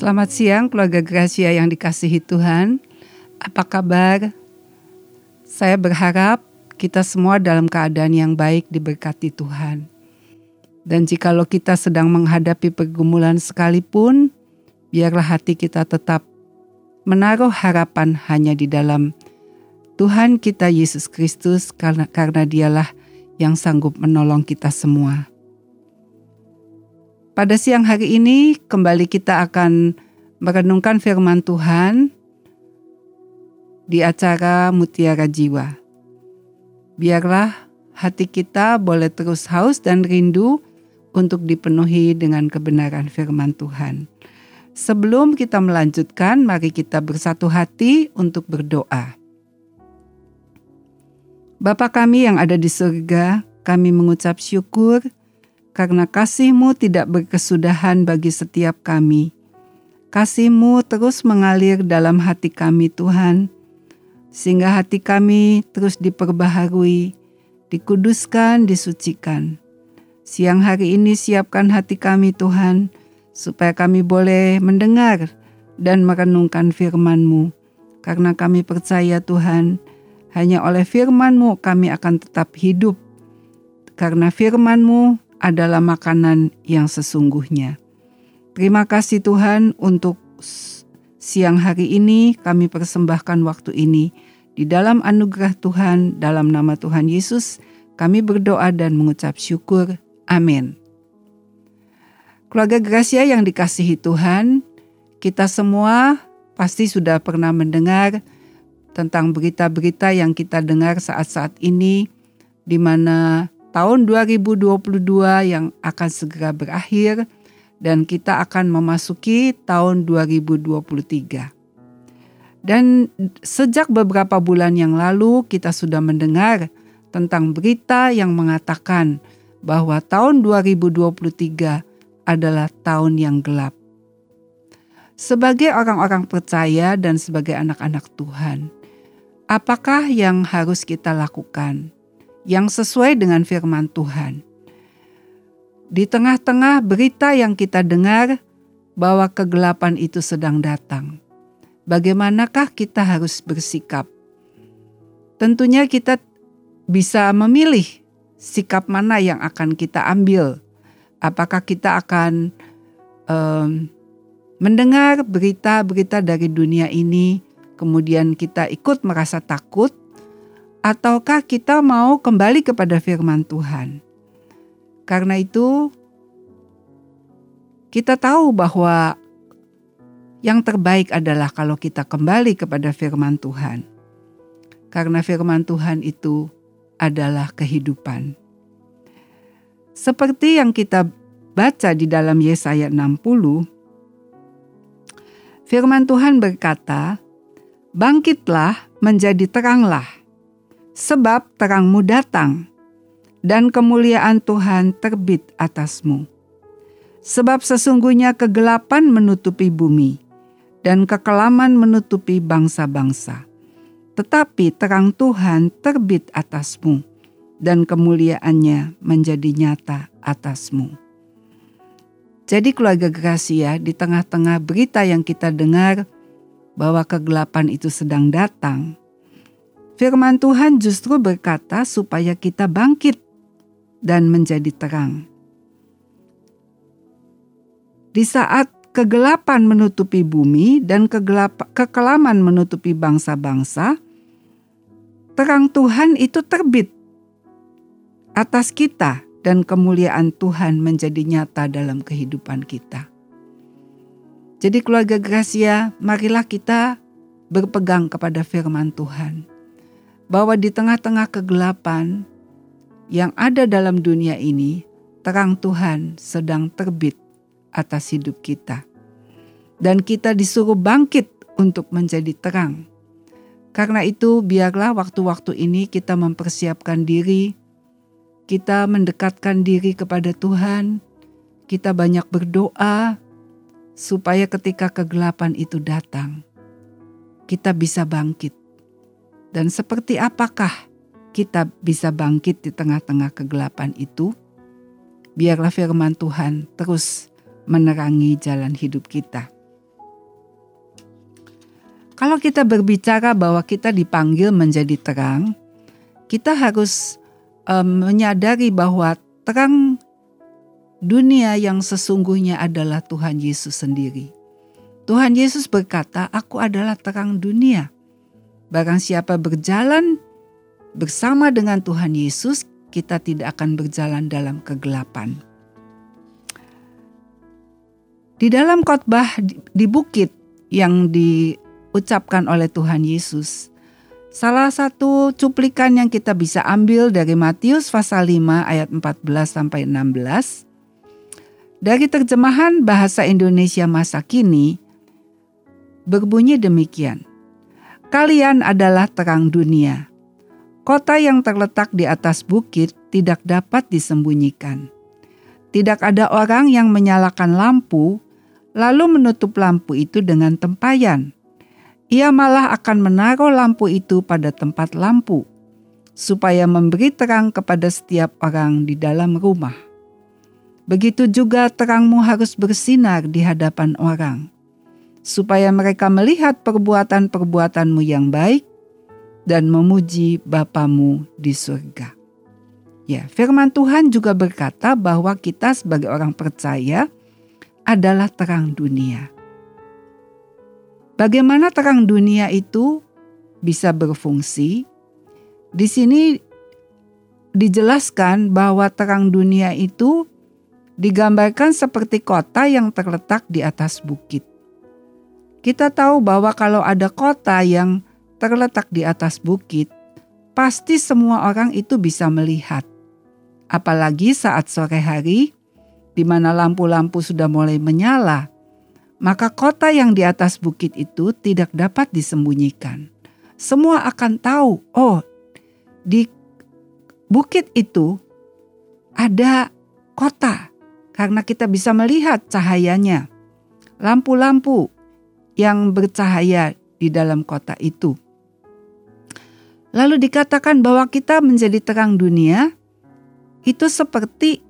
Selamat siang keluarga Gracia yang dikasihi Tuhan. Apa kabar? Saya berharap kita semua dalam keadaan yang baik diberkati Tuhan. Dan jikalau kita sedang menghadapi pergumulan sekalipun, biarlah hati kita tetap menaruh harapan hanya di dalam Tuhan kita Yesus Kristus karena karena dialah yang sanggup menolong kita semua. Pada siang hari ini kembali kita akan merenungkan firman Tuhan di acara Mutiara Jiwa. Biarlah hati kita boleh terus haus dan rindu untuk dipenuhi dengan kebenaran firman Tuhan. Sebelum kita melanjutkan, mari kita bersatu hati untuk berdoa. Bapa kami yang ada di surga, kami mengucap syukur karena kasih-Mu tidak berkesudahan bagi setiap kami. Kasih-Mu terus mengalir dalam hati kami Tuhan, sehingga hati kami terus diperbaharui, dikuduskan, disucikan. Siang hari ini siapkan hati kami Tuhan, supaya kami boleh mendengar dan merenungkan firman-Mu. Karena kami percaya Tuhan, hanya oleh firman-Mu kami akan tetap hidup. Karena firman-Mu adalah makanan yang sesungguhnya. Terima kasih Tuhan untuk siang hari ini kami persembahkan waktu ini di dalam anugerah Tuhan dalam nama Tuhan Yesus kami berdoa dan mengucap syukur. Amin. Keluarga Gracia yang dikasihi Tuhan, kita semua pasti sudah pernah mendengar tentang berita-berita yang kita dengar saat-saat ini di mana tahun 2022 yang akan segera berakhir dan kita akan memasuki tahun 2023. Dan sejak beberapa bulan yang lalu kita sudah mendengar tentang berita yang mengatakan bahwa tahun 2023 adalah tahun yang gelap. Sebagai orang-orang percaya dan sebagai anak-anak Tuhan, apakah yang harus kita lakukan? Yang sesuai dengan firman Tuhan. Di tengah-tengah berita yang kita dengar bahwa kegelapan itu sedang datang, bagaimanakah kita harus bersikap? Tentunya kita bisa memilih sikap mana yang akan kita ambil. Apakah kita akan um, mendengar berita-berita dari dunia ini, kemudian kita ikut merasa takut, ataukah kita mau kembali kepada firman Tuhan? Karena itu, kita tahu bahwa yang terbaik adalah kalau kita kembali kepada firman Tuhan, karena firman Tuhan itu adalah kehidupan. Seperti yang kita baca di dalam Yesaya 60, firman Tuhan berkata, "Bangkitlah, menjadi teranglah." Sebab terangmu datang, dan kemuliaan Tuhan terbit atasmu. Sebab sesungguhnya kegelapan menutupi bumi, dan kekelaman menutupi bangsa-bangsa. Tetapi terang Tuhan terbit atasmu, dan kemuliaannya menjadi nyata atasmu. Jadi keluarga Gracia di tengah-tengah berita yang kita dengar bahwa kegelapan itu sedang datang, Firman Tuhan justru berkata supaya kita bangkit dan menjadi terang. Di saat kegelapan menutupi bumi dan kegelap, kekelaman menutupi bangsa-bangsa, terang Tuhan itu terbit atas kita dan kemuliaan Tuhan menjadi nyata dalam kehidupan kita. Jadi keluarga Gracia, marilah kita berpegang kepada firman Tuhan bahwa di tengah-tengah kegelapan yang ada dalam dunia ini, terang Tuhan sedang terbit atas hidup kita. Dan kita disuruh bangkit untuk menjadi terang. Karena itu, biarlah waktu-waktu ini kita mempersiapkan diri, kita mendekatkan diri kepada Tuhan, kita banyak berdoa supaya ketika kegelapan itu datang, kita bisa bangkit dan seperti apakah kita bisa bangkit di tengah-tengah kegelapan itu? Biarlah firman Tuhan terus menerangi jalan hidup kita. Kalau kita berbicara bahwa kita dipanggil menjadi terang, kita harus um, menyadari bahwa terang dunia yang sesungguhnya adalah Tuhan Yesus sendiri. Tuhan Yesus berkata, "Aku adalah terang dunia." Barang siapa berjalan bersama dengan Tuhan Yesus, kita tidak akan berjalan dalam kegelapan. Di dalam khotbah di bukit yang di ucapkan oleh Tuhan Yesus. Salah satu cuplikan yang kita bisa ambil dari Matius pasal 5 ayat 14 sampai 16. Dari terjemahan bahasa Indonesia masa kini berbunyi demikian. Kalian adalah terang dunia. Kota yang terletak di atas bukit tidak dapat disembunyikan. Tidak ada orang yang menyalakan lampu lalu menutup lampu itu dengan tempayan ia malah akan menaruh lampu itu pada tempat lampu, supaya memberi terang kepada setiap orang di dalam rumah. Begitu juga terangmu harus bersinar di hadapan orang, supaya mereka melihat perbuatan-perbuatanmu yang baik dan memuji Bapamu di surga. Ya, firman Tuhan juga berkata bahwa kita sebagai orang percaya adalah terang dunia. Bagaimana terang dunia itu bisa berfungsi? Di sini dijelaskan bahwa terang dunia itu digambarkan seperti kota yang terletak di atas bukit. Kita tahu bahwa kalau ada kota yang terletak di atas bukit, pasti semua orang itu bisa melihat. Apalagi saat sore hari, di mana lampu-lampu sudah mulai menyala, maka kota yang di atas bukit itu tidak dapat disembunyikan. Semua akan tahu, oh, di bukit itu ada kota, karena kita bisa melihat cahayanya, lampu-lampu yang bercahaya di dalam kota itu. Lalu dikatakan bahwa kita menjadi terang dunia, itu seperti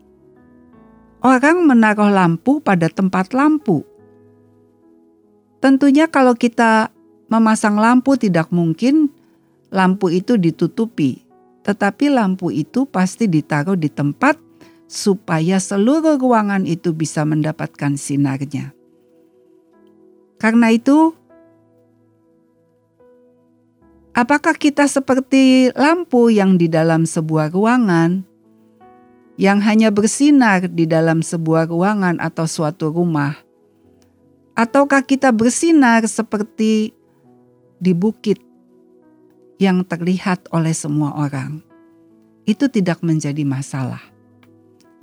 orang menaruh lampu pada tempat lampu Tentunya kalau kita memasang lampu tidak mungkin lampu itu ditutupi, tetapi lampu itu pasti ditaruh di tempat supaya seluruh ruangan itu bisa mendapatkan sinarnya. Karena itu, apakah kita seperti lampu yang di dalam sebuah ruangan yang hanya bersinar di dalam sebuah ruangan atau suatu rumah? Ataukah kita bersinar seperti di bukit yang terlihat oleh semua orang? Itu tidak menjadi masalah.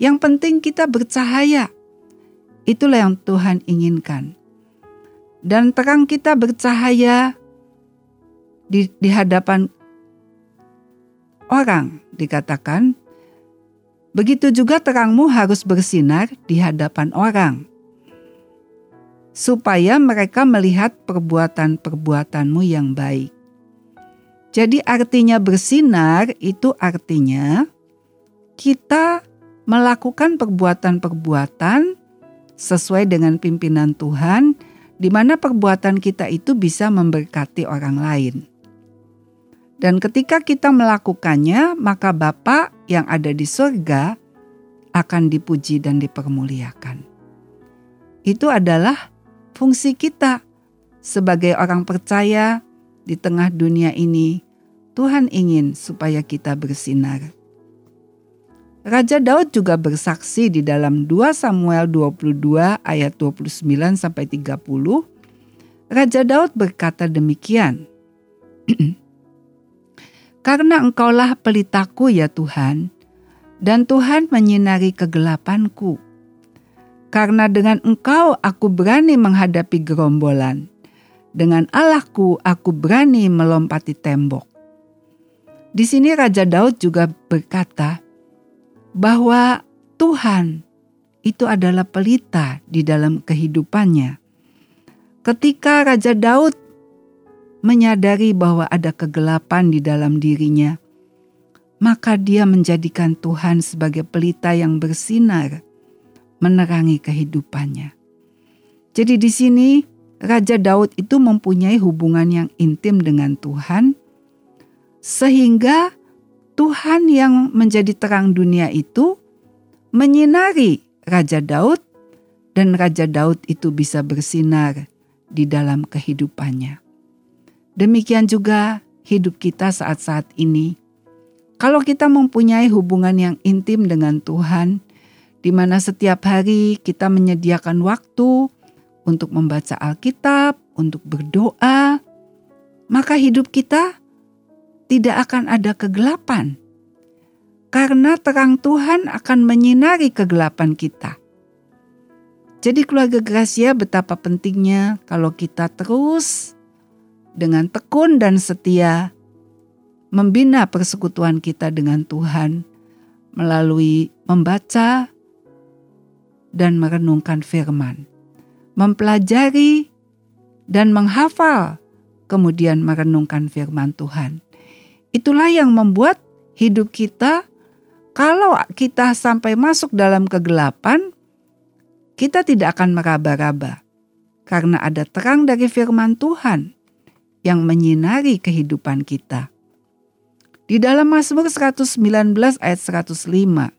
Yang penting kita bercahaya. Itulah yang Tuhan inginkan. Dan terang kita bercahaya di, di hadapan orang, dikatakan. Begitu juga terangmu harus bersinar di hadapan orang supaya mereka melihat perbuatan-perbuatanmu yang baik. Jadi artinya bersinar itu artinya kita melakukan perbuatan-perbuatan sesuai dengan pimpinan Tuhan di mana perbuatan kita itu bisa memberkati orang lain. Dan ketika kita melakukannya, maka Bapa yang ada di surga akan dipuji dan dipermuliakan. Itu adalah fungsi kita sebagai orang percaya di tengah dunia ini. Tuhan ingin supaya kita bersinar. Raja Daud juga bersaksi di dalam 2 Samuel 22 ayat 29 sampai 30. Raja Daud berkata demikian. Karena engkaulah pelitaku ya Tuhan, dan Tuhan menyinari kegelapanku. Karena dengan engkau aku berani menghadapi gerombolan. Dengan Allahku aku berani melompati tembok. Di sini Raja Daud juga berkata bahwa Tuhan itu adalah pelita di dalam kehidupannya. Ketika Raja Daud menyadari bahwa ada kegelapan di dalam dirinya, maka dia menjadikan Tuhan sebagai pelita yang bersinar menerangi kehidupannya. Jadi di sini Raja Daud itu mempunyai hubungan yang intim dengan Tuhan, sehingga Tuhan yang menjadi terang dunia itu menyinari Raja Daud, dan Raja Daud itu bisa bersinar di dalam kehidupannya. Demikian juga hidup kita saat-saat ini. Kalau kita mempunyai hubungan yang intim dengan Tuhan, di mana setiap hari kita menyediakan waktu untuk membaca Alkitab, untuk berdoa, maka hidup kita tidak akan ada kegelapan. Karena terang Tuhan akan menyinari kegelapan kita. Jadi keluarga Gracia betapa pentingnya kalau kita terus dengan tekun dan setia membina persekutuan kita dengan Tuhan melalui membaca dan merenungkan firman, mempelajari dan menghafal, kemudian merenungkan firman Tuhan. Itulah yang membuat hidup kita, kalau kita sampai masuk dalam kegelapan, kita tidak akan meraba-raba, karena ada terang dari firman Tuhan yang menyinari kehidupan kita. Di dalam Mazmur 119 ayat 105,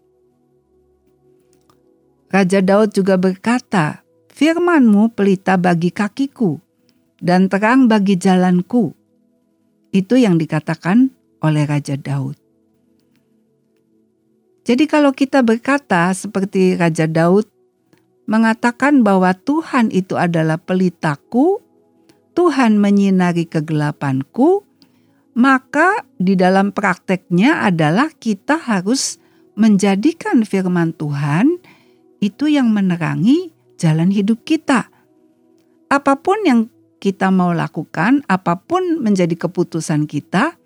Raja Daud juga berkata, Firmanmu pelita bagi kakiku dan terang bagi jalanku. Itu yang dikatakan oleh Raja Daud. Jadi kalau kita berkata seperti Raja Daud mengatakan bahwa Tuhan itu adalah pelitaku, Tuhan menyinari kegelapanku, maka di dalam prakteknya adalah kita harus menjadikan firman Tuhan itu yang menerangi jalan hidup kita. Apa pun yang kita mau lakukan, apa pun menjadi keputusan kita,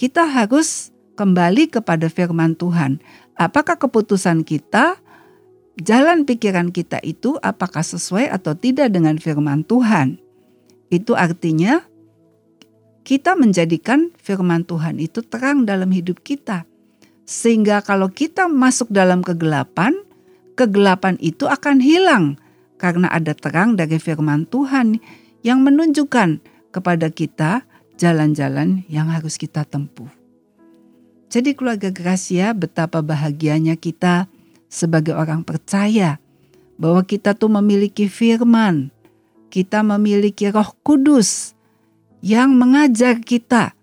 kita harus kembali kepada firman Tuhan. Apakah keputusan kita, jalan pikiran kita itu apakah sesuai atau tidak dengan firman Tuhan? Itu artinya kita menjadikan firman Tuhan itu terang dalam hidup kita. Sehingga kalau kita masuk dalam kegelapan, kegelapan itu akan hilang karena ada terang dari firman Tuhan yang menunjukkan kepada kita jalan-jalan yang harus kita tempuh. Jadi keluarga Gracia betapa bahagianya kita sebagai orang percaya bahwa kita tuh memiliki firman, kita memiliki roh kudus yang mengajar kita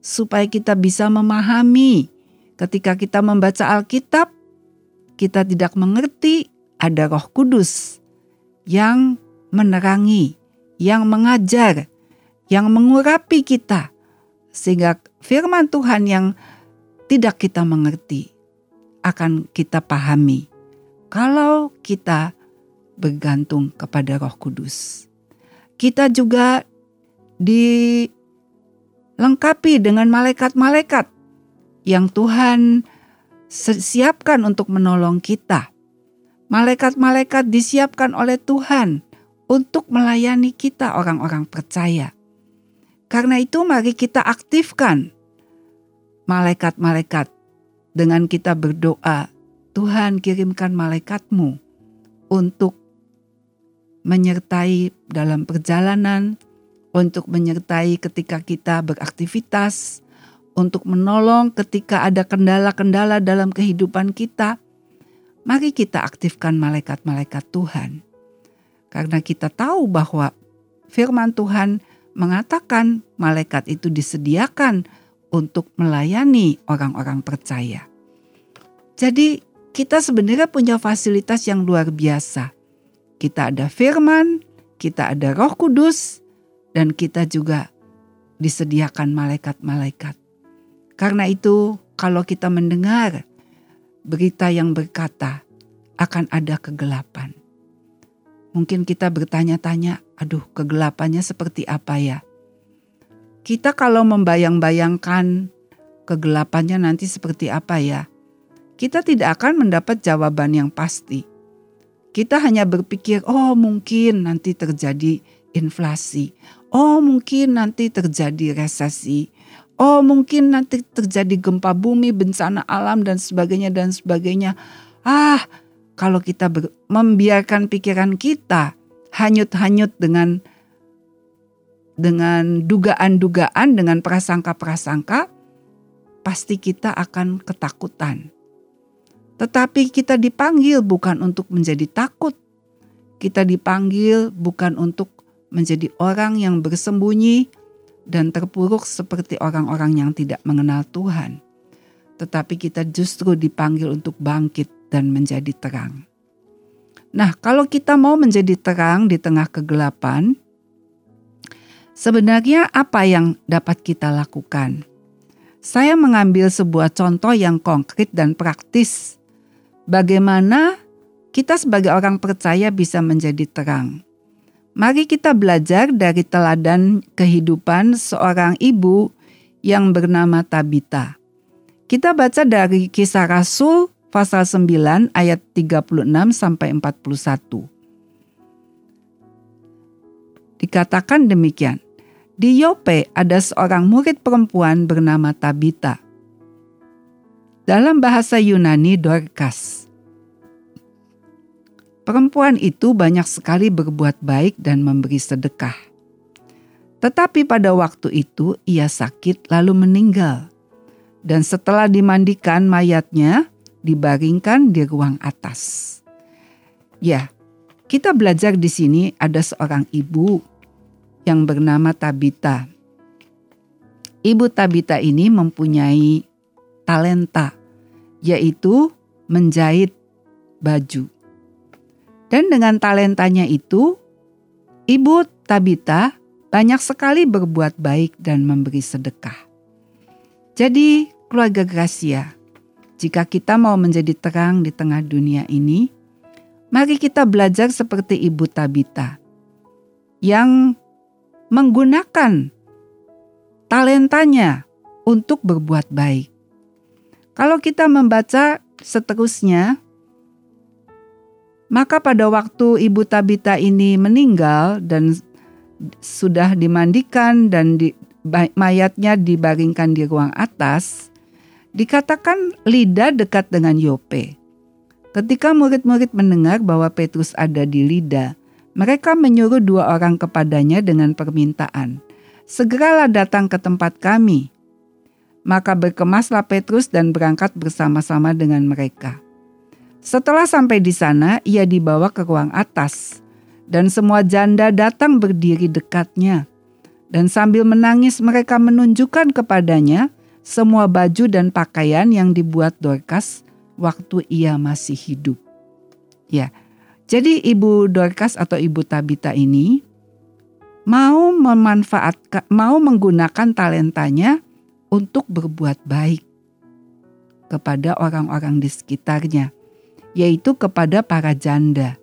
supaya kita bisa memahami ketika kita membaca Alkitab kita tidak mengerti, ada Roh Kudus yang menerangi, yang mengajar, yang mengurapi kita, sehingga firman Tuhan yang tidak kita mengerti akan kita pahami kalau kita bergantung kepada Roh Kudus. Kita juga dilengkapi dengan malaikat-malaikat yang Tuhan siapkan untuk menolong kita. Malaikat-malaikat disiapkan oleh Tuhan untuk melayani kita orang-orang percaya. Karena itu mari kita aktifkan malaikat-malaikat dengan kita berdoa, Tuhan kirimkan malaikatmu untuk menyertai dalam perjalanan, untuk menyertai ketika kita beraktivitas, untuk menolong ketika ada kendala-kendala dalam kehidupan kita, mari kita aktifkan malaikat-malaikat Tuhan. Karena kita tahu bahwa firman Tuhan mengatakan malaikat itu disediakan untuk melayani orang-orang percaya. Jadi kita sebenarnya punya fasilitas yang luar biasa. Kita ada firman, kita ada roh kudus, dan kita juga disediakan malaikat-malaikat. Karena itu, kalau kita mendengar berita yang berkata akan ada kegelapan, mungkin kita bertanya-tanya, "Aduh, kegelapannya seperti apa ya?" Kita kalau membayang-bayangkan kegelapannya nanti seperti apa ya, kita tidak akan mendapat jawaban yang pasti. Kita hanya berpikir, "Oh, mungkin nanti terjadi inflasi. Oh, mungkin nanti terjadi resesi Oh mungkin nanti terjadi gempa bumi, bencana alam dan sebagainya dan sebagainya. Ah, kalau kita membiarkan pikiran kita hanyut-hanyut dengan dengan dugaan-dugaan, dengan prasangka-prasangka, pasti kita akan ketakutan. Tetapi kita dipanggil bukan untuk menjadi takut. Kita dipanggil bukan untuk menjadi orang yang bersembunyi dan terpuruk seperti orang-orang yang tidak mengenal Tuhan. Tetapi kita justru dipanggil untuk bangkit dan menjadi terang. Nah, kalau kita mau menjadi terang di tengah kegelapan, sebenarnya apa yang dapat kita lakukan? Saya mengambil sebuah contoh yang konkret dan praktis. Bagaimana kita sebagai orang percaya bisa menjadi terang. Mari kita belajar dari teladan kehidupan seorang ibu yang bernama Tabita. Kita baca dari Kisah Rasul pasal 9 ayat 36 sampai 41. Dikatakan demikian. Di Yope ada seorang murid perempuan bernama Tabita. Dalam bahasa Yunani Dorcas. Perempuan itu banyak sekali berbuat baik dan memberi sedekah. Tetapi pada waktu itu ia sakit lalu meninggal. Dan setelah dimandikan mayatnya dibaringkan di ruang atas. Ya, kita belajar di sini ada seorang ibu yang bernama Tabita. Ibu Tabita ini mempunyai talenta, yaitu menjahit baju. Dan dengan talentanya itu, Ibu Tabita banyak sekali berbuat baik dan memberi sedekah. Jadi, keluarga Gracia, jika kita mau menjadi terang di tengah dunia ini, mari kita belajar seperti Ibu Tabita yang menggunakan talentanya untuk berbuat baik. Kalau kita membaca seterusnya, maka pada waktu Ibu Tabita ini meninggal dan sudah dimandikan dan di, mayatnya dibaringkan di ruang atas, dikatakan Lida dekat dengan Yope. Ketika murid-murid mendengar bahwa Petrus ada di Lida, mereka menyuruh dua orang kepadanya dengan permintaan, "Segeralah datang ke tempat kami." Maka berkemaslah Petrus dan berangkat bersama-sama dengan mereka. Setelah sampai di sana, ia dibawa ke ruang atas, dan semua janda datang berdiri dekatnya. Dan sambil menangis, mereka menunjukkan kepadanya semua baju dan pakaian yang dibuat Dorcas waktu ia masih hidup. Ya, jadi Ibu Dorcas atau Ibu Tabita ini mau memanfaatkan, mau menggunakan talentanya untuk berbuat baik kepada orang-orang di sekitarnya yaitu kepada para janda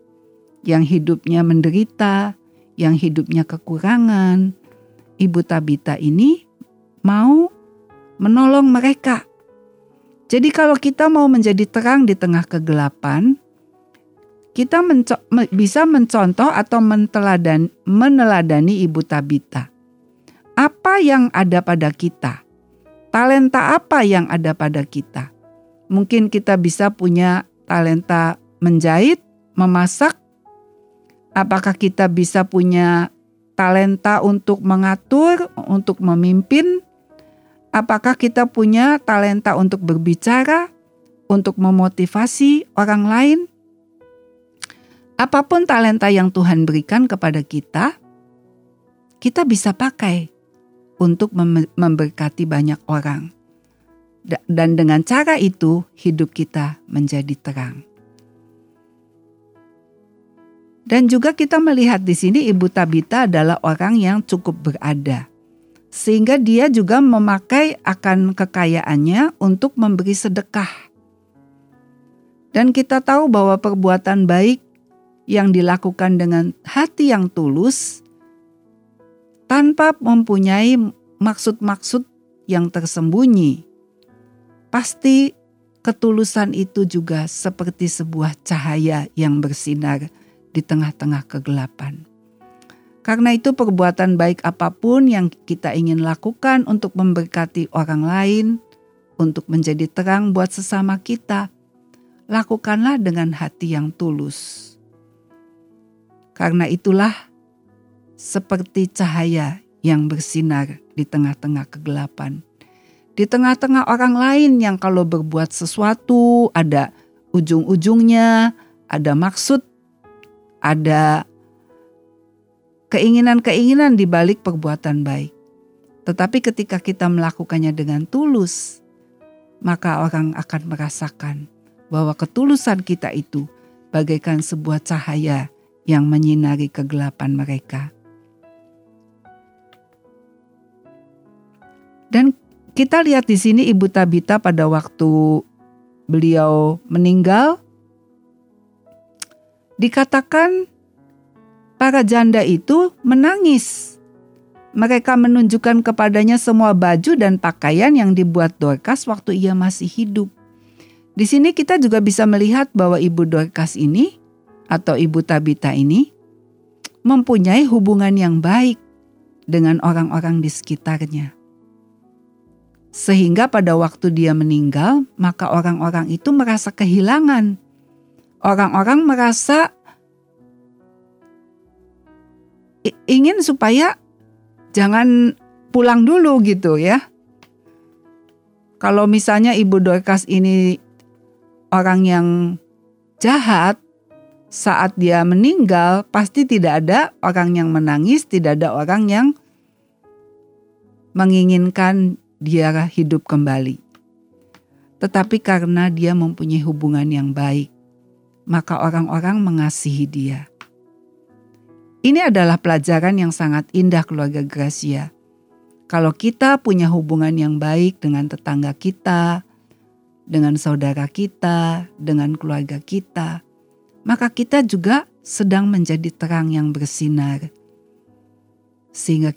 yang hidupnya menderita, yang hidupnya kekurangan. Ibu Tabita ini mau menolong mereka. Jadi kalau kita mau menjadi terang di tengah kegelapan, kita menco bisa mencontoh atau menteladan meneladani Ibu Tabita. Apa yang ada pada kita? Talenta apa yang ada pada kita? Mungkin kita bisa punya talenta menjahit, memasak? Apakah kita bisa punya talenta untuk mengatur, untuk memimpin? Apakah kita punya talenta untuk berbicara, untuk memotivasi orang lain? Apa pun talenta yang Tuhan berikan kepada kita, kita bisa pakai untuk memberkati banyak orang dan dengan cara itu hidup kita menjadi terang. Dan juga kita melihat di sini Ibu Tabita adalah orang yang cukup berada. Sehingga dia juga memakai akan kekayaannya untuk memberi sedekah. Dan kita tahu bahwa perbuatan baik yang dilakukan dengan hati yang tulus tanpa mempunyai maksud-maksud yang tersembunyi Pasti ketulusan itu juga seperti sebuah cahaya yang bersinar di tengah-tengah kegelapan. Karena itu, perbuatan baik apa pun yang kita ingin lakukan untuk memberkati orang lain, untuk menjadi terang buat sesama kita, lakukanlah dengan hati yang tulus. Karena itulah, seperti cahaya yang bersinar di tengah-tengah kegelapan. Di tengah-tengah orang lain yang kalau berbuat sesuatu ada ujung-ujungnya, ada maksud, ada keinginan-keinginan di balik perbuatan baik. Tetapi ketika kita melakukannya dengan tulus, maka orang akan merasakan bahwa ketulusan kita itu bagaikan sebuah cahaya yang menyinari kegelapan mereka. Dan kita lihat di sini Ibu Tabita pada waktu beliau meninggal dikatakan para janda itu menangis. Mereka menunjukkan kepadanya semua baju dan pakaian yang dibuat Dorcas waktu ia masih hidup. Di sini kita juga bisa melihat bahwa Ibu Dorcas ini atau Ibu Tabita ini mempunyai hubungan yang baik dengan orang-orang di sekitarnya. Sehingga pada waktu dia meninggal, maka orang-orang itu merasa kehilangan. Orang-orang merasa ingin supaya jangan pulang dulu gitu ya. Kalau misalnya Ibu Dorcas ini orang yang jahat, saat dia meninggal pasti tidak ada orang yang menangis, tidak ada orang yang menginginkan dia hidup kembali. Tetapi karena dia mempunyai hubungan yang baik, maka orang-orang mengasihi dia. Ini adalah pelajaran yang sangat indah keluarga Gracia. Kalau kita punya hubungan yang baik dengan tetangga kita, dengan saudara kita, dengan keluarga kita, maka kita juga sedang menjadi terang yang bersinar. Sehingga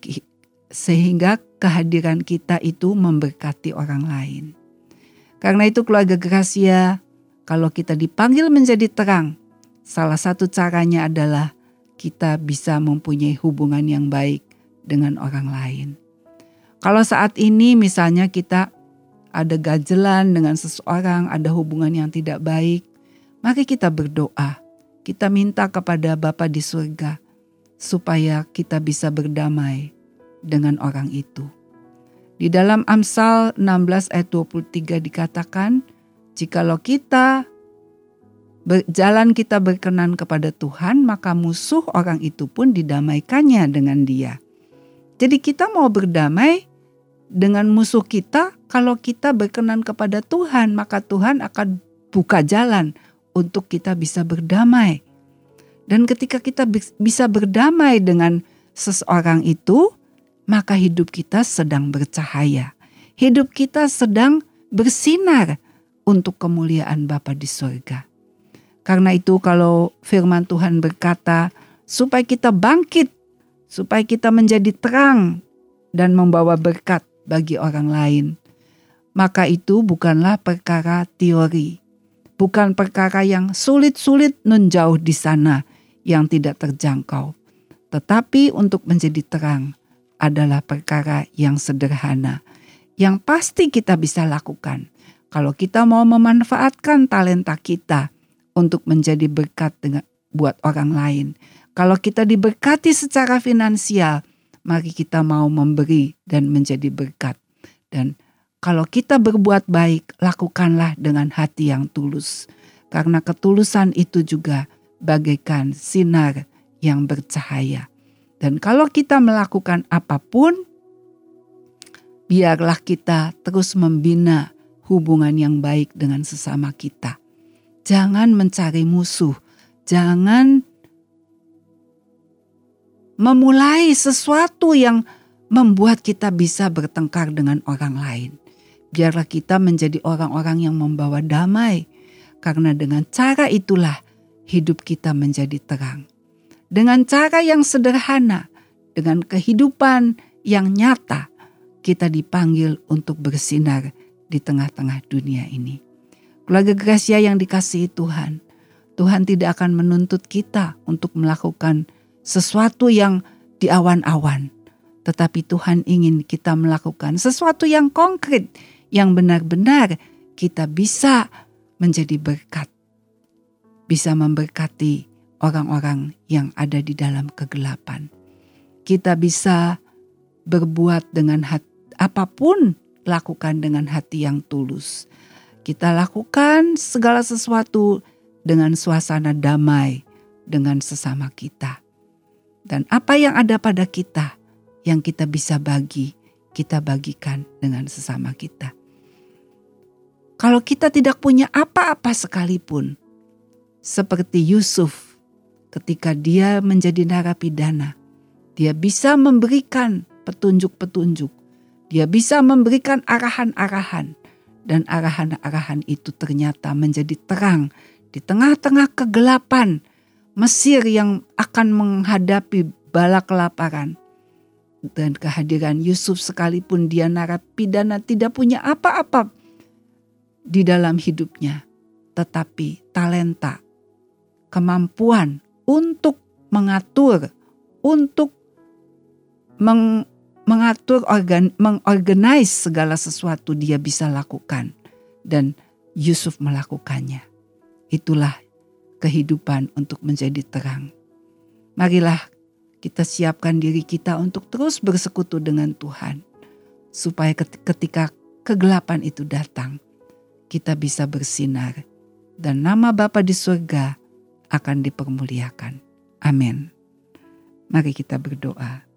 sehingga kehadiran kita itu memberkati orang lain. Karena itu keluarga Gracia, kalau kita dipanggil menjadi terang, salah satu caranya adalah kita bisa mempunyai hubungan yang baik dengan orang lain. Kalau saat ini misalnya kita ada gajelan dengan seseorang, ada hubungan yang tidak baik, mari kita berdoa. Kita minta kepada Bapa di surga supaya kita bisa berdamai dengan orang itu. Di dalam Amsal 16 ayat 23 dikatakan, jikalau kita Berjalan kita berkenan kepada Tuhan, maka musuh orang itu pun didamaikannya dengan dia. Jadi kita mau berdamai dengan musuh kita, kalau kita berkenan kepada Tuhan, maka Tuhan akan buka jalan untuk kita bisa berdamai. Dan ketika kita bisa berdamai dengan seseorang itu, maka hidup kita sedang bercahaya. Hidup kita sedang bersinar untuk kemuliaan Bapa di surga. Karena itu kalau firman Tuhan berkata supaya kita bangkit, supaya kita menjadi terang dan membawa berkat bagi orang lain. Maka itu bukanlah perkara teori, bukan perkara yang sulit-sulit menjauh di sana yang tidak terjangkau. Tetapi untuk menjadi terang adalah perkara yang sederhana, yang pasti kita bisa lakukan. Kalau kita mau memanfaatkan talenta kita, untuk menjadi berkat dengan buat orang lain. Kalau kita diberkati secara finansial, mari kita mau memberi dan menjadi berkat. Dan kalau kita berbuat baik, lakukanlah dengan hati yang tulus. Karena ketulusan itu juga bagaikan sinar yang bercahaya. Dan kalau kita melakukan apa pun, biarlah kita terus membina hubungan yang baik dengan sesama kita. Jangan mencari musuh, jangan memulai sesuatu yang membuat kita bisa bertengkar dengan orang lain. Biarlah kita menjadi orang-orang yang membawa damai, karena dengan cara itulah hidup kita menjadi terang. Dengan cara yang sederhana, dengan kehidupan yang nyata, kita dipanggil untuk bersinar di tengah-tengah dunia ini. Keluarga Gracia yang dikasihi Tuhan, Tuhan tidak akan menuntut kita untuk melakukan sesuatu yang di awan-awan. Tetapi Tuhan ingin kita melakukan sesuatu yang konkret, yang benar-benar kita bisa menjadi berkat. Bisa memberkati orang-orang yang ada di dalam kegelapan. Kita bisa berbuat dengan hati, apa pun lakukan dengan hati yang tulus. Kita lakukan segala sesuatu dengan suasana damai dengan sesama kita. Dan apa yang ada pada kita yang kita bisa bagi, kita bagikan dengan sesama kita. Kalau kita tidak punya apa-apa sekalipun, seperti Yusuf ketika dia menjadi narapidana, dia bisa memberikan petunjuk-petunjuk, dia bisa memberikan arahan-arahan, dan arahan-arahan itu ternyata menjadi terang di tengah-tengah kegelapan Mesir yang akan menghadapi bala kelaparan. Dan kehadiran Yusuf sekalipun dia narapidana tidak punya apa-apa di dalam hidupnya. Tetapi talenta, kemampuan untuk mengatur, untuk meng, mengatur, organ, mengorganize segala sesuatu dia bisa lakukan. Dan Yusuf melakukannya. Itulah kehidupan untuk menjadi terang. Marilah kita siapkan diri kita untuk terus bersekutu dengan Tuhan, supaya ketika kegelapan itu datang, kita bisa bersinar, dan nama Bapa di surga akan dipermuliakan. Amin. Mari kita berdoa.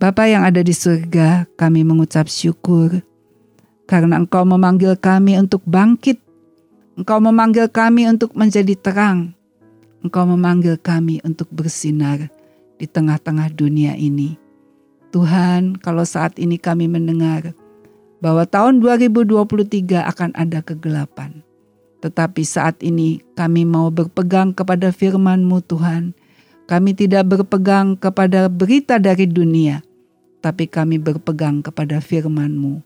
Bapa yang ada di surga, kami mengucap syukur karena Engkau memanggil kami untuk bangkit Engkau memanggil kami untuk menjadi terang. Engkau memanggil kami untuk bersinar di tengah-tengah dunia ini. Tuhan, kalau saat ini kami mendengar bahwa tahun 2023 akan ada kegelapan. Tetapi saat ini kami mau berpegang kepada firman-Mu Tuhan. Kami tidak berpegang kepada berita dari dunia, tapi kami berpegang kepada firman-Mu.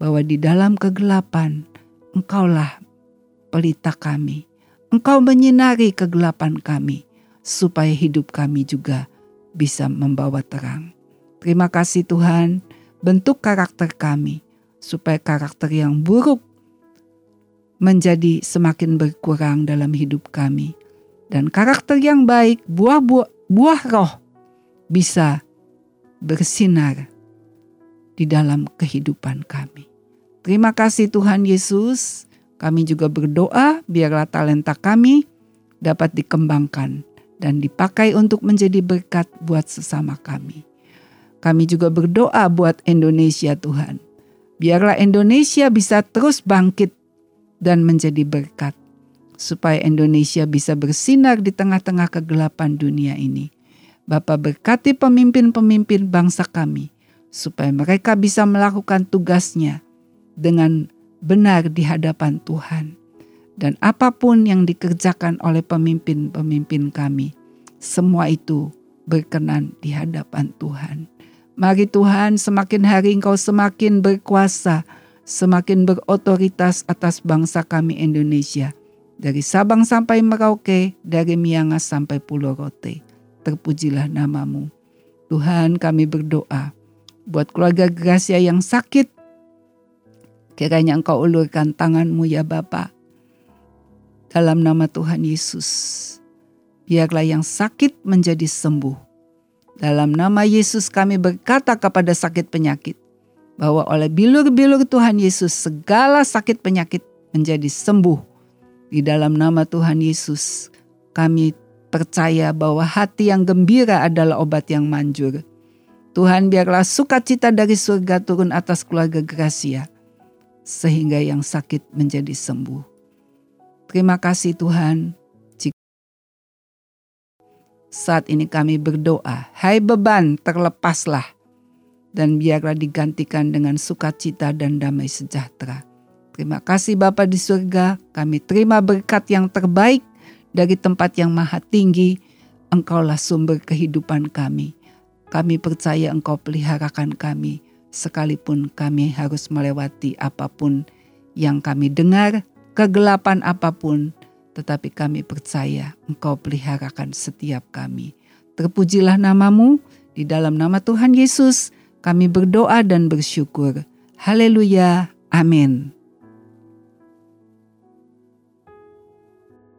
Bahwa di dalam kegelapan, Engkaulah pelita kami. Engkau menyinari kegelapan kami, supaya hidup kami juga bisa membawa terang. Terima kasih Tuhan, bentuk karakter kami, supaya karakter yang buruk menjadi semakin berkurang dalam hidup kami. Dan karakter yang baik, buah-buah buah roh, bisa bersinar di dalam kehidupan kami. Terima kasih Tuhan Yesus. Kami juga berdoa biarlah talenta kami dapat dikembangkan dan dipakai untuk menjadi berkat buat sesama kami. Kami juga berdoa buat Indonesia Tuhan. Biarlah Indonesia bisa terus bangkit dan menjadi berkat. Supaya Indonesia bisa bersinar di tengah-tengah kegelapan dunia ini. Bapak berkati pemimpin-pemimpin bangsa kami. Supaya mereka bisa melakukan tugasnya dengan benar di hadapan Tuhan. Dan apa pun yang dikerjakan oleh pemimpin-pemimpin kami, semua itu berkenan di hadapan Tuhan. Mari Tuhan, semakin hari Engkau semakin berkuasa, semakin berotoritas atas bangsa kami Indonesia. Dari Sabang sampai Merauke, dari Miangas sampai Pulau Rote. Terpujilah namamu. Tuhan kami berdoa buat keluarga Gracia yang sakit Kiranya engkau ulurkan tanganmu ya Bapa. Dalam nama Tuhan Yesus. Biarlah yang sakit menjadi sembuh. Dalam nama Yesus kami berkata kepada sakit penyakit. Bahwa oleh bilur-bilur Tuhan Yesus segala sakit penyakit menjadi sembuh. Di dalam nama Tuhan Yesus kami percaya bahwa hati yang gembira adalah obat yang manjur. Tuhan biarlah sukacita dari surga turun atas keluarga Gracia sehingga yang sakit menjadi sembuh. Terima kasih Tuhan. Saat ini kami berdoa, hai beban terlepaslah dan biarlah digantikan dengan sukacita dan damai sejahtera. Terima kasih Bapa di surga, kami terima berkat yang terbaik dari tempat yang maha tinggi. Engkaulah sumber kehidupan kami. Kami percaya Engkau peliharakan kami sekalipun kami harus melewati apa pun yang kami dengar, kegelapan apa pun, tetapi kami percaya Engkau peliharakan setiap kami. Terpujilah namamu, di dalam nama Tuhan Yesus kami berdoa dan bersyukur. Haleluya, amin.